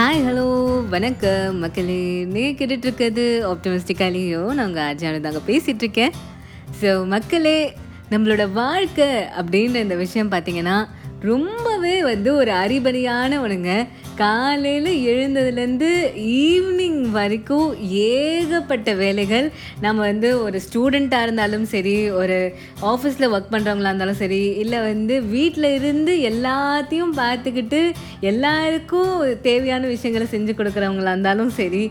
Hi hello வணக்கம். மக்களே நீங்கள் கேட்டுட்ருக்கிறது ஆப்டமிஸ்டிக்காலேயோ நான் உங்கள் ஆர்ஜானு தாங்க பேசிகிட்டு இருக்கேன் ஸோ மக்களே நம்மளோட வாழ்க்கை அப்படின்ற இந்த விஷயம் பார்த்தீங்கன்னா ரொம்பவே வந்து ஒரு அறிபறியான ஒன்றுங்க காலையில் எழுந்ததுலேருந்து ஈவினிங் வரைக்கும் ஏகப்பட்ட வேலைகள். நம்ம வந்து ஒரு ஸ்டூடெண்ட்டாக இருந்தாலும் சரி ஒரு ஆஃபீஸில் ஒர்க் பண்ணுறவங்களா இருந்தாலும் சரி இல்லை வந்து வீட்டில் இருந்து எல்லாத்தையும் பார்த்துக்கிட்டு எல்லாருக்கும் தேவையான விஷயங்களை செஞ்சு கொடுக்குறவங்களா இருந்தாலும் சரி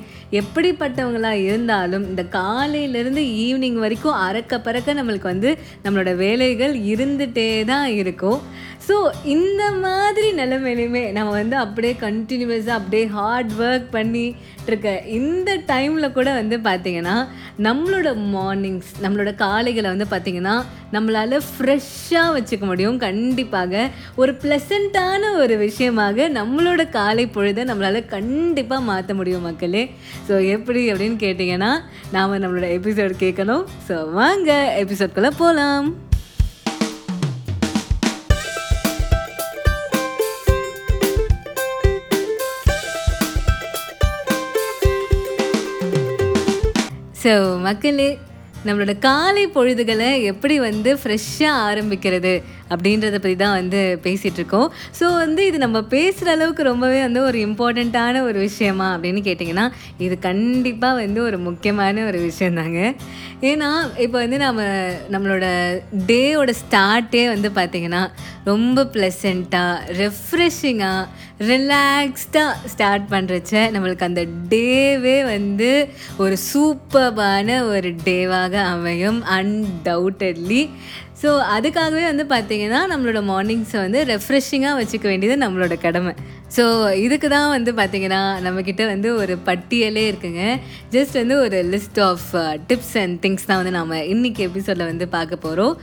எப்படிப்பட்டவங்களாக இருந்தாலும் இந்த காலையிலேருந்து ஈவினிங் வரைக்கும் அறக்க பறக்க நம்மளுக்கு வந்து நம்மளோட வேலைகள் இருந்துகிட்டே தான் இருக்கும். ஸோ இந்த மாதிரி நிலைமையிலுமே நம்ம வந்து அப்படியே கண் கண்டினியூஸாக அப்படியே ஹார்ட் ஒர்க் பண்ணிட்டு இருக்க இந்த டைமில் கூட வந்து பார்த்திங்கன்னா நம்மளோட மார்னிங்ஸ் நம்மளோட காலைகளை வந்து பார்த்திங்கன்னா நம்மளால் ஃப்ரெஷ்ஷாக வச்சுக்க முடியும். கண்டிப்பாக ஒரு ப்ளசண்ட்டான ஒரு விஷயமாக நம்மளோட காலை பொழுதை நம்மளால் கண்டிப்பாக மாற்ற முடியும் மக்களே. ஸோ எப்படி அப்படின்னு கேட்டிங்கன்னா நாம் நம்மளோட எபிசோட் கேட்கணும். ஸோ வாங்க எபிசோட்குள்ளே போகலாம் ஸோ மக்களே நம்மளோட காலை பொழுதுகளை எப்படி வந்து ஃப்ரெஷ்ஷாக ஆரம்பிக்கிறது அப்படின்றத பற்றி தான் வந்து பேசிகிட்ருக்கோம் ஸோ வந்து இது நம்ம பேசுகிற அளவுக்கு ரொம்பவே வந்து ஒரு இம்பார்ட்டண்ட்டான ஒரு விஷயமா அப்படின்னு கேட்டிங்கன்னா இது கண்டிப்பாக வந்து ஒரு முக்கியமான ஒரு விஷயந்தாங்க ஏன்னா இப்போ வந்து நம்ம நம்மளோட டேயோட ஸ்டார்ட்டே வந்து பார்த்திங்கன்னா ரொம்ப ப்ளசண்ட்டாக ரெஃப்ரெஷிங்காக ரிலாக்ஸ்டாக ஸ்டார்ட் பண்ணுறச்ச நம்மளுக்கு அந்த டேவே வந்து ஒரு சூப்பர்பான ஒரு டேவாக அமையும் அன்டவுட்டட்லி ஸோ அதுக்காகவே வந்து பார்த்திங்கன்னா நம்மளோட மார்னிங்ஸை வந்து ரெஃப்ரெஷிங்காக வச்சுக்க வேண்டியது நம்மளோட கடமை. ஸோ இதுக்கு தான் வந்து பார்த்திங்கன்னா நம்மக்கிட்ட வந்து ஒரு பட்டியலே இருக்குங்க. ஜஸ்ட் வந்து ஒரு list of tips and things தான் வந்து நம்ம இன்றைக்கி எபிசோடில் வந்து பார்க்க போகிறோம்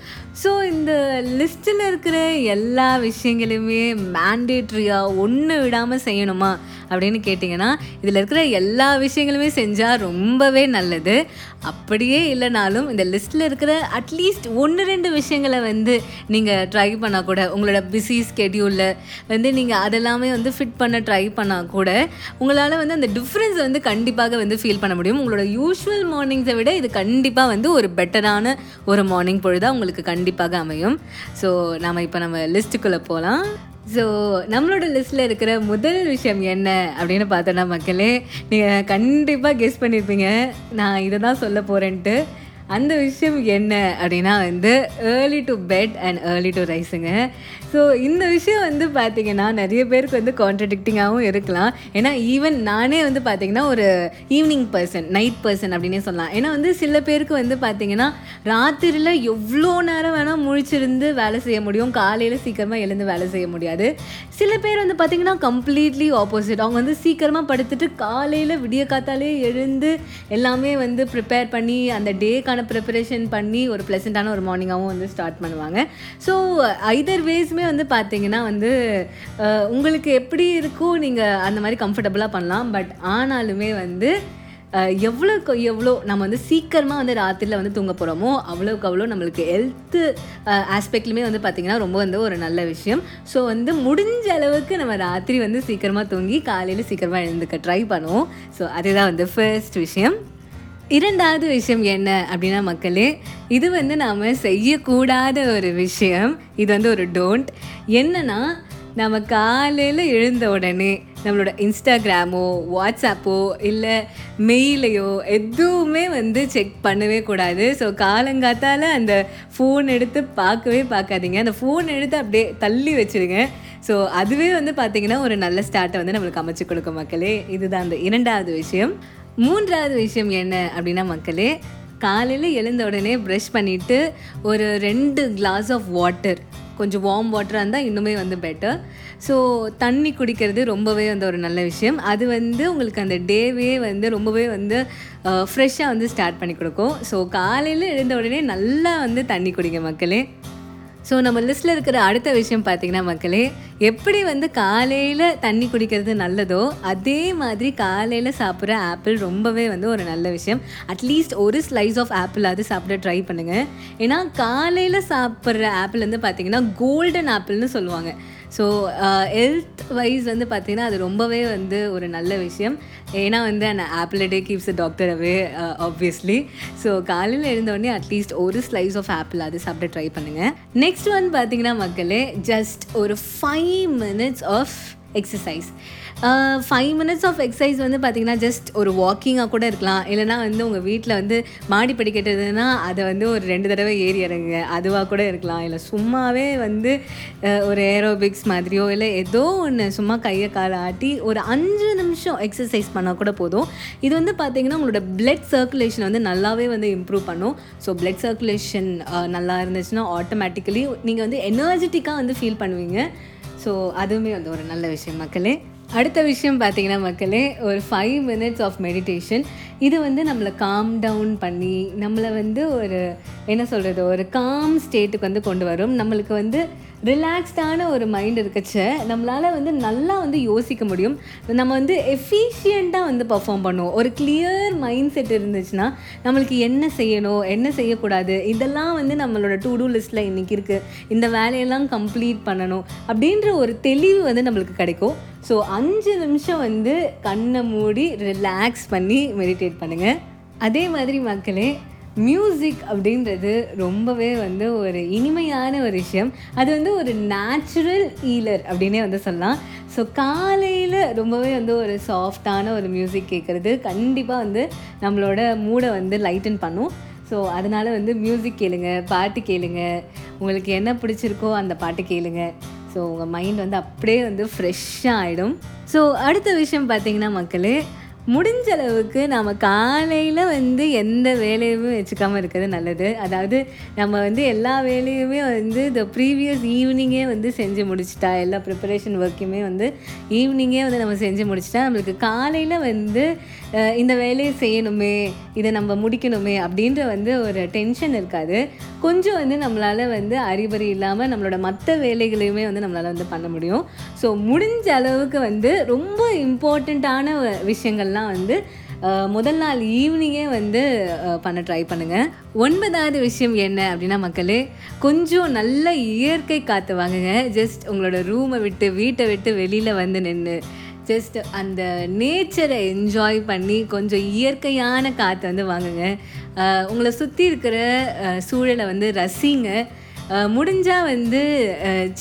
ஸோ இந்த லிஸ்ட்டில் இருக்கிற எல்லா விஷயங்களையுமே மேண்டேட்ரியாக ஒன்று விடாமல் செய்யணுமா அப்படின்னு கேட்டிங்கன்னா இதில் இருக்கிற எல்லா விஷயங்களுமே செஞ்சால் ரொம்பவே நல்லது. அப்படியே இல்லைனாலும் இந்த லிஸ்ட்டில் இருக்கிற அட்லீஸ்ட் ஒன்று ரெண்டு விஷயங்களை வந்து நீங்கள் ட்ரை பண்ணால் கூட உங்களோட பிஸி ஸ்கெடியூலில் வந்து நீங்கள் அதெல்லாமே வந்து ஃபிட் பண்ண ட்ரை பண்ணால் கூட உங்களால் வந்து அந்த டிஃப்ரென்ஸ் வந்து கண்டிப்பாக வந்து ஃபீல் பண்ண முடியும். உங்களோட யூஸ்வல் மார்னிங்ஸை விட இது கண்டிப்பாக வந்து ஒரு பெட்டரான ஒரு மார்னிங் பொழுதாக உங்களுக்கு கண்டிப்பாக அமையும். ஸோ நாம் இப்போ நம்ம லிஸ்ட்டுக்குள்ளே போகலாம் ஸோ நம்மளோட லிஸ்ட்டில் இருக்கிற முதல் விஷயம் என்ன அப்படின்னு பார்த்தோன்னா மக்களே நீங்கள் கண்டிப்பாக கெஸ் பண்ணியிருப்பீங்க நான் இதை தான் சொல்ல போகிறேன்ட்டு அந்த விஷயம் என்ன அப்படின்னா வந்து early to bed and early to ரைஸுங்க so இந்த விஷயம் வந்து பார்த்திங்கன்னா நிறைய பேருக்கு வந்து கான்ட்ரடிக்டிங்காகவும் இருக்கலாம். ஏன்னா ஈவன் நானே வந்து பார்த்திங்கன்னா ஒரு ஈவினிங் பர்சன் நைட் பர்சன் அப்படின்னே சொல்லலாம். ஏன்னா வந்து சில பேருக்கு வந்து பார்த்திங்கன்னா ராத்திரியில் எவ்வளோ நேரம் வேணால் முழிச்சிருந்து வேலை செய்ய முடியும். காலையில் சீக்கிரமாக எழுந்து வேலை செய்ய முடியாது. சில பேர் வந்து பார்த்திங்கன்னா கம்ப்ளீட்லி ஆப்போசிட் அவங்க வந்து சீக்கிரமாக படுத்துட்டு காலையில் விடிய காத்தாலே எழுந்து எல்லாமே வந்து ப்ரிப்பேர் பண்ணி அந்த டேக்கான ப்ரிப்பரேஷன் பண்ணி ஒரு ப்ளசண்ட்டான ஒரு மார்னிங்காகவும் வந்து ஸ்டார்ட் பண்ணுவாங்க. ஸோ ஐதர் வேஸ்மே வந்து பார்த்தீங்கன்னா வந்து உங்களுக்கு எப்படி இருக்கோ நீங்கள் அந்த மாதிரி கம்ஃபர்டபுளாக பண்ணலாம். பட் ஆனாலுமே வந்து எவ்வளோக்கு எவ்வளோ நம்ம வந்து சீக்கிரமாக வந்து ராத்திரியில் வந்து தூங்க போகிறோமோ அவ்வளோக்கு அவ்வளோ நம்மளுக்கு ஹெல்த்து ஆஸ்பெக்ட்லுமே வந்து பார்த்திங்கன்னா ரொம்ப வந்து ஒரு நல்ல விஷயம். ஸோ வந்து முடிஞ்ச அளவுக்கு நம்ம ராத்திரி வந்து சீக்கிரமாக தூங்கி காலையில் சீக்கிரமாக எழுந்துக்க ட்ரை பண்ணுவோம். ஸோ அதுதான் வந்து ஃபர்ஸ்ட் விஷயம். இரண்டாவது விஷயம் என்ன அப்படின்னா மக்களே இது வந்து நாம் செய்யக்கூடாத ஒரு விஷயம். இது வந்து ஒரு டோன்ட் என்னென்னா நம்ம காலையில் எழுந்த உடனே நம்மளோட இன்ஸ்டாகிராமோ வாட்ஸ்அப்போ இல்லை மெயிலையோ எதுவுமே வந்து செக் பண்ணவே கூடாது. ஸோ காலங்காத்தால் அந்த ஃபோன் எடுத்து பார்க்கவே பார்க்காதீங்க. அந்த ஃபோன் எடுத்து அப்படியே தள்ளி வச்சிருங்க. ஸோ அதுவே வந்து பார்த்திங்கன்னா ஒரு நல்ல ஸ்டார்ட்டை வந்து நம்மளுக்கு அமைச்சு கொடுக்கும் மக்களே. இதுதான் அந்த இரண்டாவது விஷயம். மூன்றாவது விஷயம் என்ன அப்படின்னா மக்களே காலையில் எழுந்த உடனே ப்ரஷ் பண்ணிவிட்டு ஒரு ரெண்டு கிளாஸ் ஆஃப் வாட்டர் கொஞ்சம் வார்ம் வாட்டராக இருந்தால் இன்னுமே வந்து பெட்டர் ஸோ தண்ணி குடிக்கிறது ரொம்பவே வந்து ஒரு நல்ல விஷயம். அது வந்து உங்களுக்கு அந்த டேவே வந்து ரொம்பவே வந்து ஃப்ரெஷ்ஷாக வந்து ஸ்டார்ட் பண்ணி கொடுக்கும். ஸோ காலையில் எழுந்த உடனே நல்லா வந்து தண்ணி குடிங்க மக்களே. ஸோ நம்ம லிஸ்ட்டில் இருக்கிற அடுத்த விஷயம் பார்த்தீங்கன்னா மக்களே எப்படி வந்து காலையில் தண்ணி குடிக்கிறது நல்லதோ அதே மாதிரி காலையில் சாப்பிட்ற ஆப்பிள் ரொம்பவே வந்து ஒரு நல்ல விஷயம். அட்லீஸ்ட் ஒரு ஸ்லைஸ் ஆஃப் ஆப்பிள் அது சாப்பிட ட்ரை பண்ணுங்கள் ஏன்னா காலையில் சாப்பிட்ற ஆப்பிள் வந்து பார்த்திங்கன்னா கோல்டன் ஆப்பிள்னு சொல்லுவாங்க. ஸோ ஹெல்த் வைஸ் வந்து பார்த்திங்கன்னா அது ரொம்பவே வந்து ஒரு நல்ல விஷயம். ஏன்னா வந்து அந்த apple day keeps doctor away obviously so காலையில் எழுந்தோடனே அட்லீஸ்ட் ஒரு ஸ்லைஸ் ஆஃப் ஆப்பிள் அது சாப்பிட்டு ட்ரை பண்ணுங்கள் நெக்ஸ்ட் வந்து பார்த்தீங்கன்னா மக்களே ஜஸ்ட் ஒரு five minutes of exercise five minutes of exercise வந்து பார்த்திங்கன்னா ஜஸ்ட் ஒரு வாக்கிங்காக கூட இருக்கலாம். இல்லைனா வந்து உங்கள் வீட்டில் வந்து மாடி படிக்கட்டுதுன்னா அதை வந்து ஒரு ரெண்டு தடவை ஏறி இறங்குங்க. அதுவாக கூட இருக்கலாம். இல்லை சும்மாவே வந்து ஒரு ஏரோபிக்ஸ் மாதிரியோ இல்லை ஏதோ ஒன்று சும்மா கையை காலை ஆட்டி ஒரு அஞ்சு நிமிஷம் எக்ஸசைஸ் பண்ணால் கூட போதும். இது வந்து பார்த்திங்கன்னா உங்களோட பிளட் சர்க்குலேஷன் வந்து நல்லாவே வந்து இம்ப்ரூவ் பண்ணும். ஸோ பிளட் சர்க்குலேஷன் நல்லா இருந்துச்சுன்னா ஆட்டோமேட்டிக்கலி நீங்கள் வந்து எனர்ஜெட்டிக்காக வந்து ஃபீல் பண்ணுவீங்க. ஸோ அதுவுமே வந்து ஒரு நல்ல விஷயம் மக்களே. அடுத்த விஷயம் பார்த்தீங்கன்னா மக்களே ஒரு ஃபைவ் மினிட்ஸ் ஆஃப் மெடிடேஷன் இது வந்து நம்மளை காம் டவுன் பண்ணி நம்மளை வந்து ஒரு என்ன சொல்கிறது ஒரு காம் ஸ்டேட்டுக்கு வந்து கொண்டு வரும். நம்மளுக்கு வந்து ரிலாக்ஸ்டான ஒரு மைண்ட் இருக்கச்ச நம்மளால் வந்து நல்லா வந்து யோசிக்க முடியும். நம்ம வந்து எஃபிஷியண்ட்டாக வந்து பர்ஃபார்ம் பண்ணுவோம். ஒரு கிளியர் மைண்ட் செட் இருந்துச்சுன்னா நம்மளுக்கு என்ன செய்யணும் என்ன செய்யக்கூடாது இதெல்லாம் வந்து நம்மளோட டு டூ லிஸ்ட்டில் இன்றைக்கி இருக்குது இந்த வேலையெல்லாம் கம்ப்ளீட் பண்ணணும் அப்படின்ற ஒரு தெளிவு வந்து நம்மளுக்கு கிடைக்கும். ஸோ அஞ்சு நிமிஷம் வந்து கண்ணை மூடி ரிலாக்ஸ் பண்ணி மெடிடேட் பண்ணுங்கள் அதே மாதிரி மக்களே மியூசிக் அப்படின்றது ரொம்பவே வந்து ஒரு இனிமையான ஒரு விஷயம். அது வந்து ஒரு நேச்சுரல் ஈலர் அப்படின்னே வந்து சொல்லலாம். ஸோ காலையில் ரொம்பவே வந்து ஒரு சாஃப்டான ஒரு மியூசிக் கேட்குறது கண்டிப்பாக வந்து நம்மளோட மூடை வந்து லைட்டன் பண்ணும். ஸோ அதனால் வந்து மியூசிக் கேளுங்க பாட்டு கேளுங்க. உங்களுக்கு என்ன பிடிச்சிருக்கோ அந்த பாட்டு கேளுங்க. ஸோ உங்கள் மைண்ட் வந்து அப்படியே வந்து ஃப்ரெஷ்ஷாக ஆகிடும் ஸோ அடுத்த விஷயம் பார்த்தீங்கன்னா மக்களே முடிஞ்ச அளவுக்கு நம்ம காலையில் வந்து எந்த வேலையுமே வச்சுக்காமல் இருக்கிறது நல்லது. அதாவது நம்ம வந்து எல்லா வேலையுமே வந்து இந்த ப்ரீவியஸ் ஈவினிங்கே வந்து செஞ்சு முடிச்சிட்டா எல்லா ப்ரிப்பரேஷன் ஒர்க்குமே வந்து ஈவினிங்கே வந்து நம்ம செஞ்சு முடிச்சிட்டா நம்மளுக்கு காலையில் வந்து இந்த வேலையை செய்யணுமே இதை நம்ம முடிக்கணுமே அப்படின்ற வந்து ஒரு டென்ஷன் இருக்காது. கொஞ்சம் வந்து நம்மளால் வந்து அறிபறி இல்லாமல் நம்மளோட மற்ற வேலைகளையுமே வந்து நம்மளால் வந்து பண்ண முடியும். ஸோ முடிஞ்ச அளவுக்கு வந்து ரொம்ப இம்பார்ட்டண்ட்டான விஷயங்கள்லாம் வந்து முதல் நாள் ஈவினிங்கே வந்து பண்ண ட்ரை பண்ணுங்கள் ஒன்பதாவது விஷயம் என்ன அப்படின்னா மக்களே கொஞ்சம் நல்ல இயற்கை காற்று வாங்குங்க. ஜஸ்ட் உங்களோட ரூமை விட்டு வீட்டை விட்டு வெளியில் வந்து நின்று ஜஸ்ட் அந்த நேச்சரை என்ஜாய் பண்ணி கொஞ்சம் இயற்கையான காற்று வந்து வாங்குங்க. உங்களை சுற்றி இருக்கிற சூழலை வந்து ரசிங்க. முடிஞ்சால் வந்து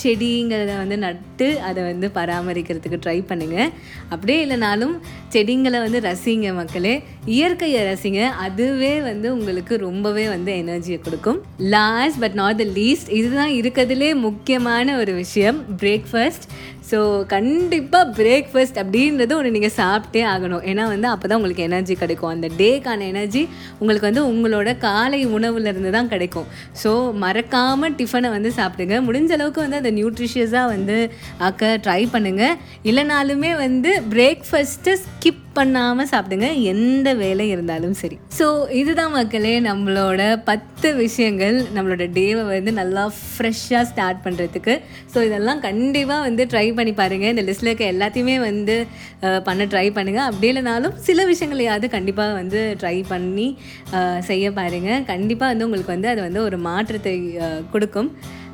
செடிங்கிறத வந்து நட்டு அதை வந்து பராமரிக்கிறதுக்கு ட்ரை பண்ணுங்கள் அப்படியே இல்லைனாலும் செடிங்களை வந்து ரசிங்க மக்களே. இயற்கையை ரசிங்க. அதுவே வந்து உங்களுக்கு ரொம்பவே வந்து எனர்ஜியை கொடுக்கும். Last but not the least இதுதான் இருக்கிறதுலே முக்கியமான ஒரு விஷயம். பிரேக்ஃபாஸ்ட் ஸோ கண்டிப்பாக பிரேக்ஃபாஸ்ட் அப்படின்றது ஒன்று நீங்கள் சாப்பிட்டே ஆகணும். ஏன்னா வந்து அப்போ தான் உங்களுக்கு எனர்ஜி கிடைக்கும். அந்த டேக்கான எனர்ஜி உங்களுக்கு வந்து உங்களோட காலை உணவுலேருந்து தான் கிடைக்கும். ஸோ மறக்காமல் டிஃபனை வந்து சாப்பிடுங்க. முடிஞ்ச அளவுக்கு வந்து அதை நியூட்ரிஷியஸாக வந்து ஆக்க ட்ரை பண்ணுங்கள் இல்லைனாலுமே வந்து பிரேக்ஃபாஸ்ட்டை ஸ்கிப் பண்ணாமல் சாப்பிடுங்க எந்த வேலை இருந்தாலும் சரி. ஸோ இதுதான் மக்களே நம்மளோட பத்து விஷயங்கள் நம்மளோட டேவை வந்து நல்லா ஃப்ரெஷ்ஷாக ஸ்டார்ட் பண்ணுறதுக்கு ஸோ இதெல்லாம் கண்டிப்பாக வந்து ட்ரை பண்ணி பாருங்கள் இந்த லிஸ்ட்டில் இருக்க எல்லாத்தையுமே வந்து பண்ண ட்ரை பண்ணுங்கள் அப்படி இல்லைனாலும் சில விஷயங்களையாவது கண்டிப்பாக வந்து ட்ரை பண்ணி செய்ய பாருங்கள் கண்டிப்பாக வந்து உங்களுக்கு வந்து அது வந்து ஒரு மாற்றத்தை கொடுக்கும்.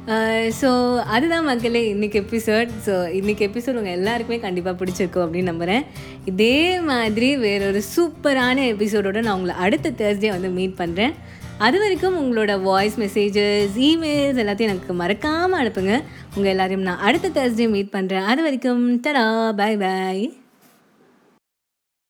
Uh, ஸோ அதுதான் மக்களே இன்றைக்கி எபிசோட் ஸோ இன்றைக்கி எபிசோட் உங்கள் எல்லாருக்குமே கண்டிப்பாக பிடிச்சிருக்கும் அப்படின்னு நம்புகிறேன் இதே மாதிரி வேறொரு சூப்பரான எபிசோடோடு நான் உங்களை அடுத்த தேர்ஸ்டே வந்து மீட் பண்ணுறேன் அது வரைக்கும் உங்களோட வாய்ஸ் மெசேஜஸ் இமெயில்ஸ் எல்லாத்தையும் எனக்கு மறக்காமல் அனுப்புங்க. உங்கள் எல்லாரையும் நான் அடுத்த தேர்ஸ்டே மீட் பண்ணுறேன் அது வரைக்கும் டடா பை பாய்